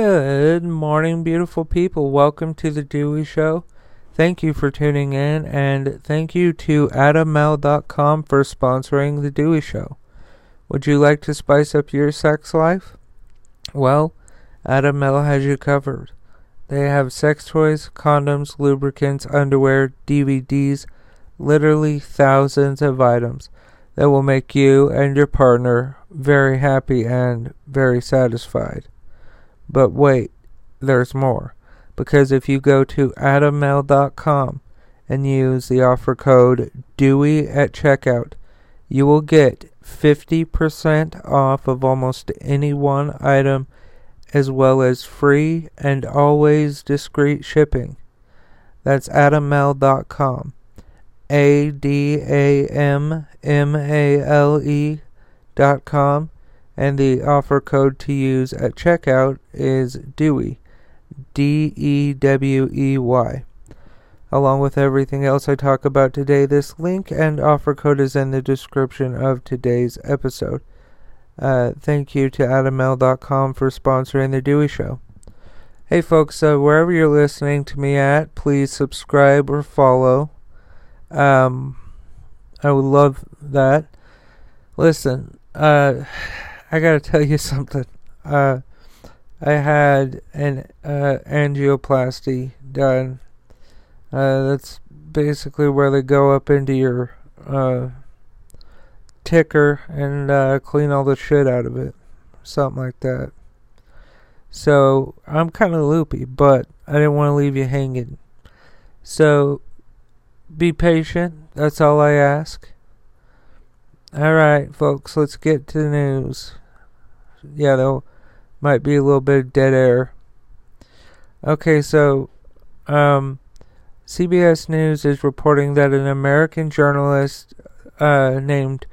Good morning, beautiful people. Welcome to the Dewey Show. Thank you for tuning in, and thank you to AdamMale.com for sponsoring the Dewey Show. Would you like to spice up your sex life? Well, Adam Male has you covered. They have sex toys, condoms, lubricants, underwear, DVDs, literally thousands of items that will make you and your partner very happy and very satisfied. But wait, there's more. Because if you go to adammale.com and use the offer code DEWEY at checkout, you will get 50% off of almost any one item as well as free and always discreet shipping. That's adammale.com. A D A M M A L E dot com and the offer code to use at checkout is DEWEY D E W E Y. Along with everything else I talk about today, this link and offer code is in the description of today's episode. Uh, thank you to AdamMale.com for sponsoring The Dewey Show. Hey folks, uh, wherever you're listening to me at, please subscribe or follow. Um, I would love that. Listen, uh, I gotta tell you something. Uh, I had an uh, angioplasty done. Uh, that's basically where they go up into your uh, ticker and uh, clean all the shit out of it. Something like that. So I'm kind of loopy, but I didn't want to leave you hanging. So be patient. That's all I ask. Alright, folks, let's get to the news. Yeah, there might be a little bit of dead air. Okay, so um, CBS News is reporting that an American journalist uh, named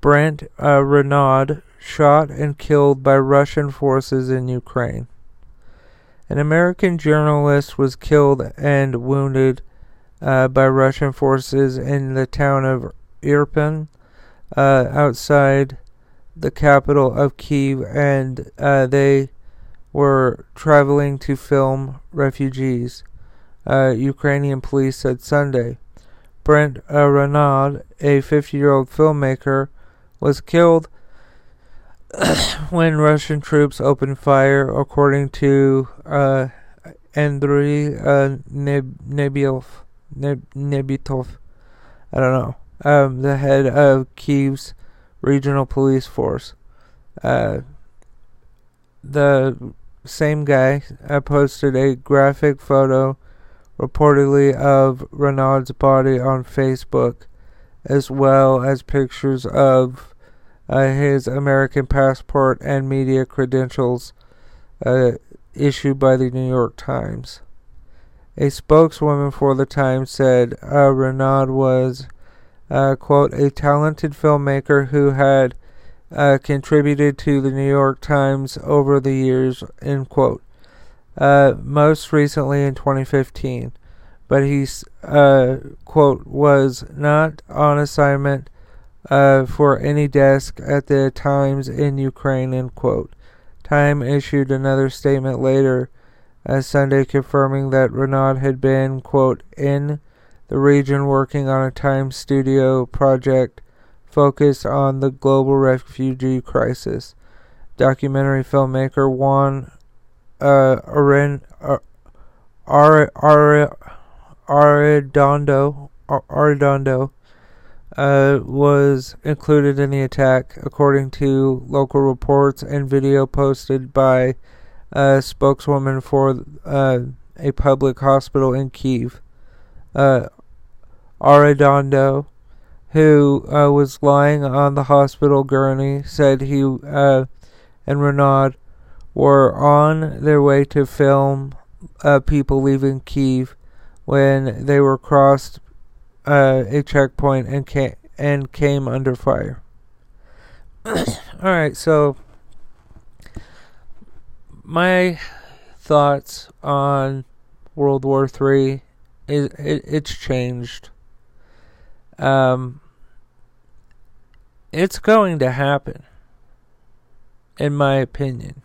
Brent uh, Renaud shot and killed by Russian forces in Ukraine. An American journalist was killed and wounded uh, by Russian forces in the town of Irpin, uh, outside the capital of Kiev, and uh, they were traveling to film refugees. Uh, Ukrainian police said Sunday. Brent Renaud, a 50 year old filmmaker, was killed when Russian troops opened fire, according to uh, Andriy uh, Neb-. Neb- Nebitov. I don't know. Um, the head of Kiev's regional police force. Uh, the same guy uh, posted a graphic photo reportedly of Renaud's body on Facebook, as well as pictures of uh, his American passport and media credentials uh, issued by the New York Times. A spokeswoman for the Times said uh, Renaud was, uh, quote, a talented filmmaker who had uh, contributed to the New York Times over the years, end quote. Uh, most recently in 2015, but he, uh, quote, was not on assignment uh, for any desk at the Times in Ukraine, end quote. Time issued another statement later uh, Sunday confirming that Renaud had been, quote, in the region working on a Time studio project focused on the global refugee crisis. Documentary filmmaker Juan uh, uh, Ar, Ar, Arredondo, uh, was included in the attack, according to local reports and video posted by a spokeswoman for uh, a public hospital in Kiev. Uh, Arredondo, who uh, was lying on the hospital gurney, said he uh, and Renaud were on their way to film uh, people leaving Kiev when they were crossed uh, a checkpoint and came and came under fire. All right, so my thoughts on World War Three is it, it's changed. Um, it's going to happen, in my opinion.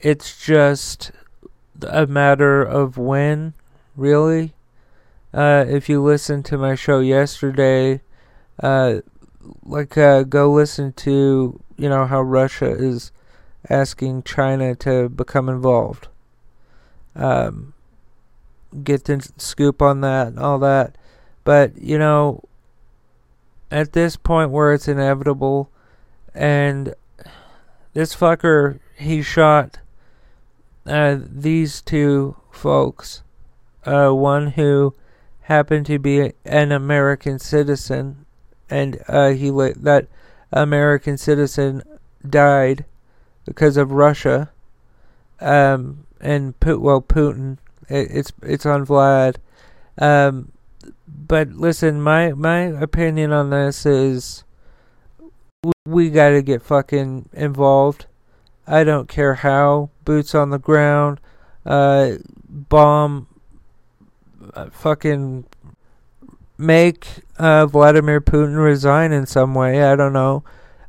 it's just a matter of when, really. Uh, if you listened to my show yesterday, uh, like uh, go listen to you know how Russia is asking China to become involved. Um, get the scoop on that and all that, but you know, at this point where it's inevitable, and this fucker he shot uh, these two folks, uh, one who happened to be an American citizen, and uh, he that American citizen died because of Russia, um, and well Putin. It, it's it's on Vlad. Um, but listen, my my opinion on this is we, got to get fucking involved. I don't care how boots on the ground, uh, bomb, uh, fucking make uh, Vladimir Putin resign in some way. I don't know.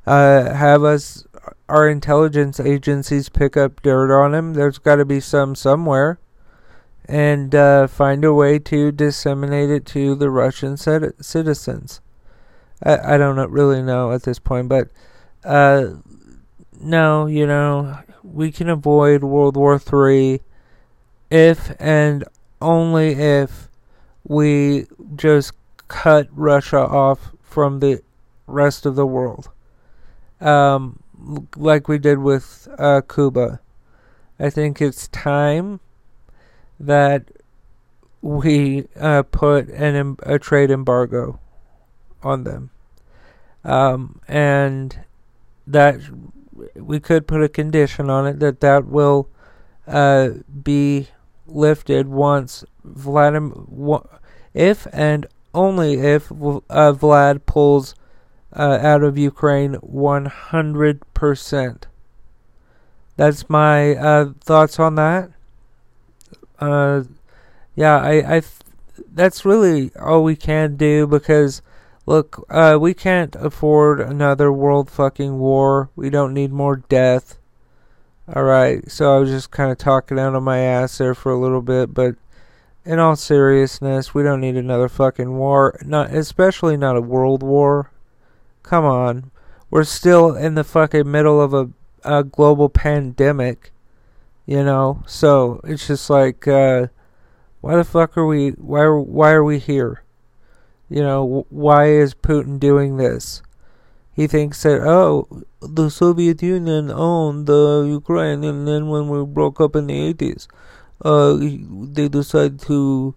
Uh, have us, our intelligence agencies, pick up dirt on him. There's got to be some somewhere. And uh, find a way to disseminate it to the Russian citizens. I, I don't know, really know at this point, but uh, no, you know, we can avoid World War III if and only if we just cut Russia off from the rest of the world. Um, like we did with uh, Cuba. I think it's time that we uh, put an a trade embargo on them, um, and that we could put a condition on it that that will uh, be lifted once Vladimir, if and only if uh, Vlad pulls uh, out of Ukraine 100%. That's my uh, thoughts on that. Uh, yeah, I, I, th- that's really all we can do because Look, uh, we can't afford another world fucking war. We don't need more death. Alright, so I was just kind of talking out of my ass there for a little bit, but in all seriousness, we don't need another fucking war. Not, especially not a world war. Come on. We're still in the fucking middle of a, a global pandemic. You know? So, it's just like, uh, why the fuck are we, why, why are we here? You know, why is Putin doing this? He thinks that, oh, the Soviet Union owned the Ukraine, and then when we broke up in the 80s, uh, they decided to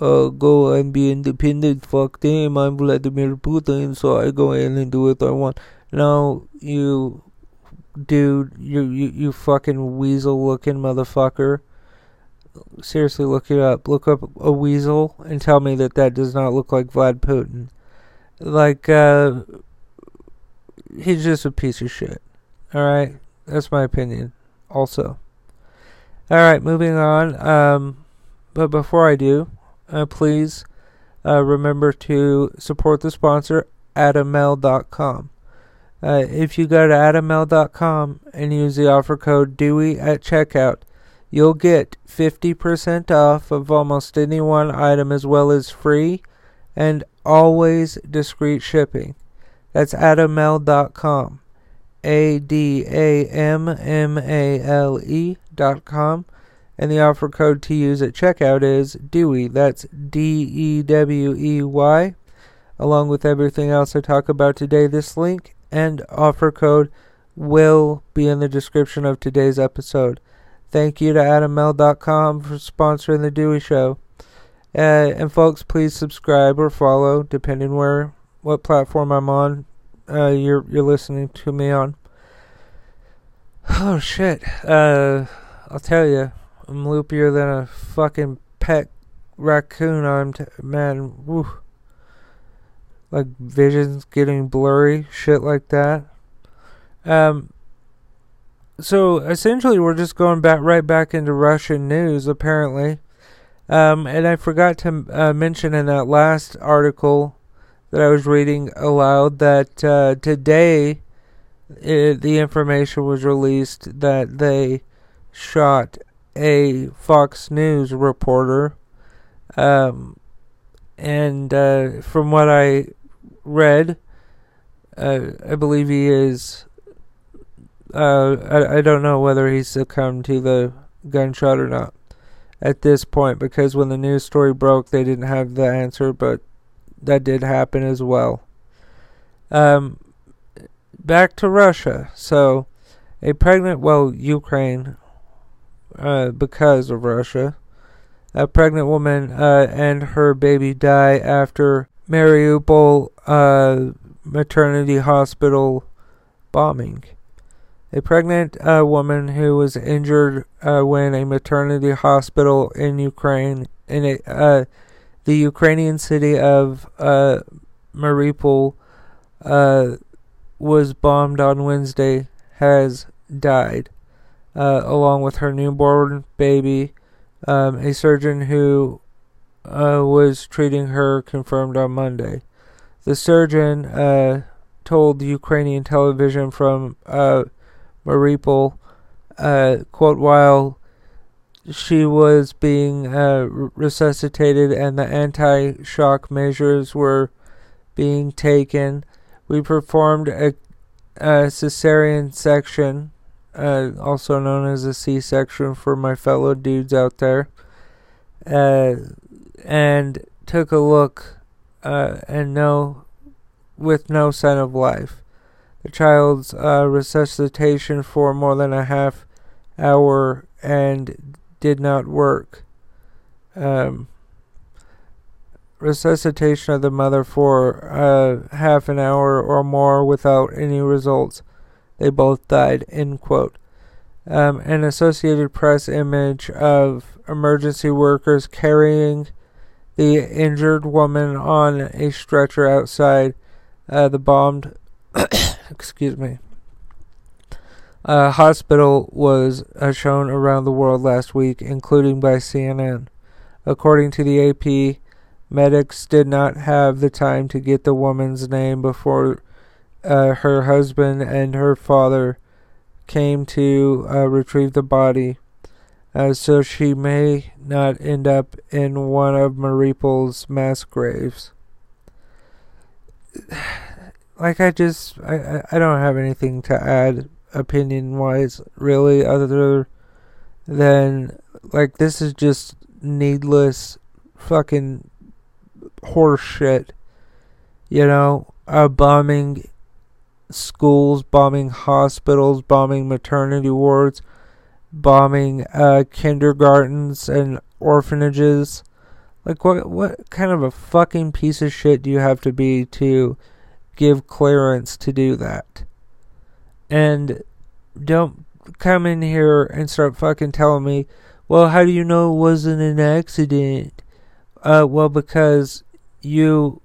uh, go and be independent. Fuck them, I'm Vladimir Putin, so I go in and do what I want. No, you dude, you, you, you fucking weasel looking motherfucker seriously look it up. Look up a weasel and tell me that that does not look like Vlad Putin. Like, uh, he's just a piece of shit. Alright? That's my opinion, also. Alright, moving on. Um, but before I do, uh, please uh, remember to support the sponsor, adammale.com. Uh, if you go to adammale.com and use the offer code DEWEY at checkout, You'll get 50% off of almost any one item as well as free and always discreet shipping. That's adammale.com. A D A M M A L E dot com. And the offer code to use at checkout is DEWEY. That's D E W E Y. Along with everything else I talk about today, this link and offer code will be in the description of today's episode. Thank you to AdamMale.com for sponsoring the Dewey Show. Uh, and folks, please subscribe or follow, depending where what platform I'm on. Uh, you're you're listening to me on. Oh shit! Uh, I'll tell you, I'm loopier than a fucking pet raccoon. I'm t- man, woo. Like visions getting blurry, shit like that. Um, so essentially, we're just going back right back into Russian news, apparently. Um, and I forgot to uh, mention in that last article that I was reading aloud that uh, today it, the information was released that they shot a Fox News reporter. Um, and uh, from what I read, uh, I believe he is. Uh, I, I don't know whether he succumbed to the gunshot or not at this point because when the news story broke, they didn't have the answer, but that did happen as well. Um, back to Russia. So, a pregnant, well, Ukraine, uh, because of Russia, a pregnant woman uh, and her baby die after Mariupol uh, maternity hospital bombing. A pregnant uh, woman who was injured uh, when a maternity hospital in Ukraine, in a, uh, the Ukrainian city of uh, Mariupol, uh, was bombed on Wednesday, has died, along with her newborn baby. Um, a surgeon who was treating her confirmed on Monday. The surgeon told Ukrainian television from Mariupol, uh, quote, while she was being uh, resuscitated and the anti shock measures were being taken, we performed a, a cesarean section, uh, also known as a C section for my fellow dudes out there, uh, and took a look uh, and no, with no sign of life the child's uh, resuscitation for more than a half hour and did not work. Um, resuscitation of the mother for uh, half an hour or more without any results. They both died. End quote. Um, an Associated Press image of emergency workers carrying the injured woman on a stretcher outside uh, the bombed excuse me, a hospital was uh, shown around the world last week, including by CNN. According to the AP, medics did not have the time to get the woman's name before uh, her husband and her father came to uh, retrieve the body. Uh, so she may not end up in one of Mariupol's mass graves like I just I I don't have anything to add opinion wise really other than like this is just needless fucking horse shit. You know, uh, bombing schools, bombing hospitals, bombing maternity wards, bombing uh, kindergartens and orphanages. Like what what kind of a fucking piece of shit do you have to be to give clearance to do that. And don't come in here and start fucking telling me, well, how do you know it wasn't an accident? Uh, well, because you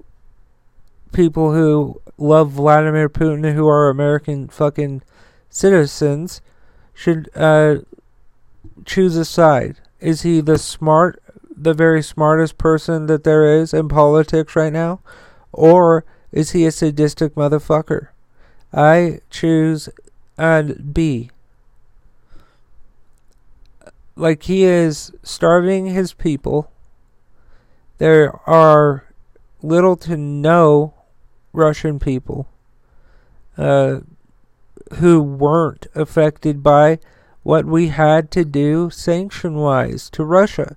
people who love Vladimir Putin, who are American fucking citizens, should uh, choose a side. Is he the smart, the very smartest person that there is in politics right now? Or is he a sadistic motherfucker? I choose and B. Like he is starving his people. There are little to no Russian people uh, who weren't affected by what we had to do sanction wise to Russia.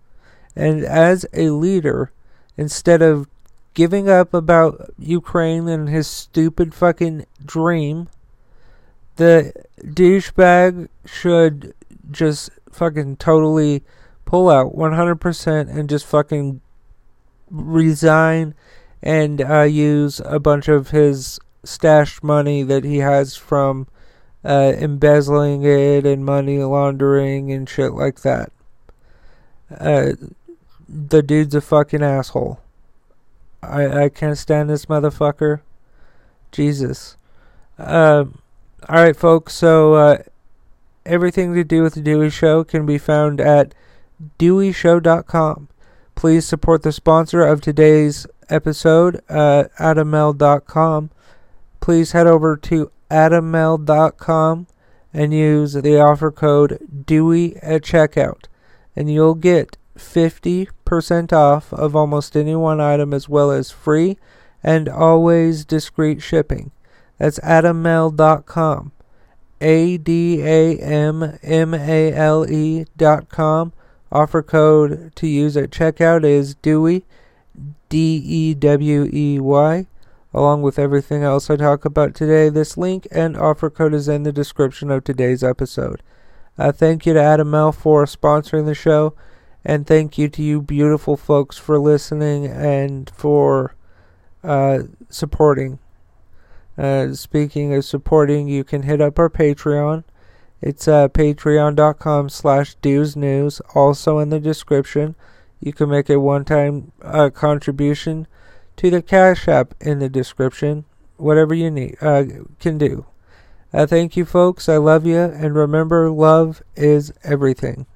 And as a leader, instead of giving up about Ukraine and his stupid fucking dream, the douchebag should just fucking totally pull out 100% and just fucking resign and uh, use a bunch of his stashed money that he has from uh, embezzling it and money laundering and shit like that. Uh, the dude's a fucking asshole. I I can't stand this motherfucker. Jesus. Um. All right, folks. So uh, everything to do with the Dewey Show can be found at DeweyShow.com. Please support the sponsor of today's episode, uh, AdamMale.com. Please head over to AdamMale.com and use the offer code DEWEY at checkout, and you'll get 50% off of almost any one item as well as free and always discreet shipping. That's adammale.com. A D A M M A L E dot com. Offer code to use at checkout is DEWEY, D E W E Y. Along with everything else I talk about today, this link and offer code is in the description of today's episode. Uh, thank you to Adam Male for sponsoring the show, and thank you to you beautiful folks for listening and for uh, supporting. Uh, speaking of supporting, you can hit up our Patreon. It's uh, patreon.com slash news. also in the description. You can make a one-time uh, contribution to the Cash App in the description. Whatever you need uh, can do. Uh, thank you, folks. I love you, and remember, love is everything.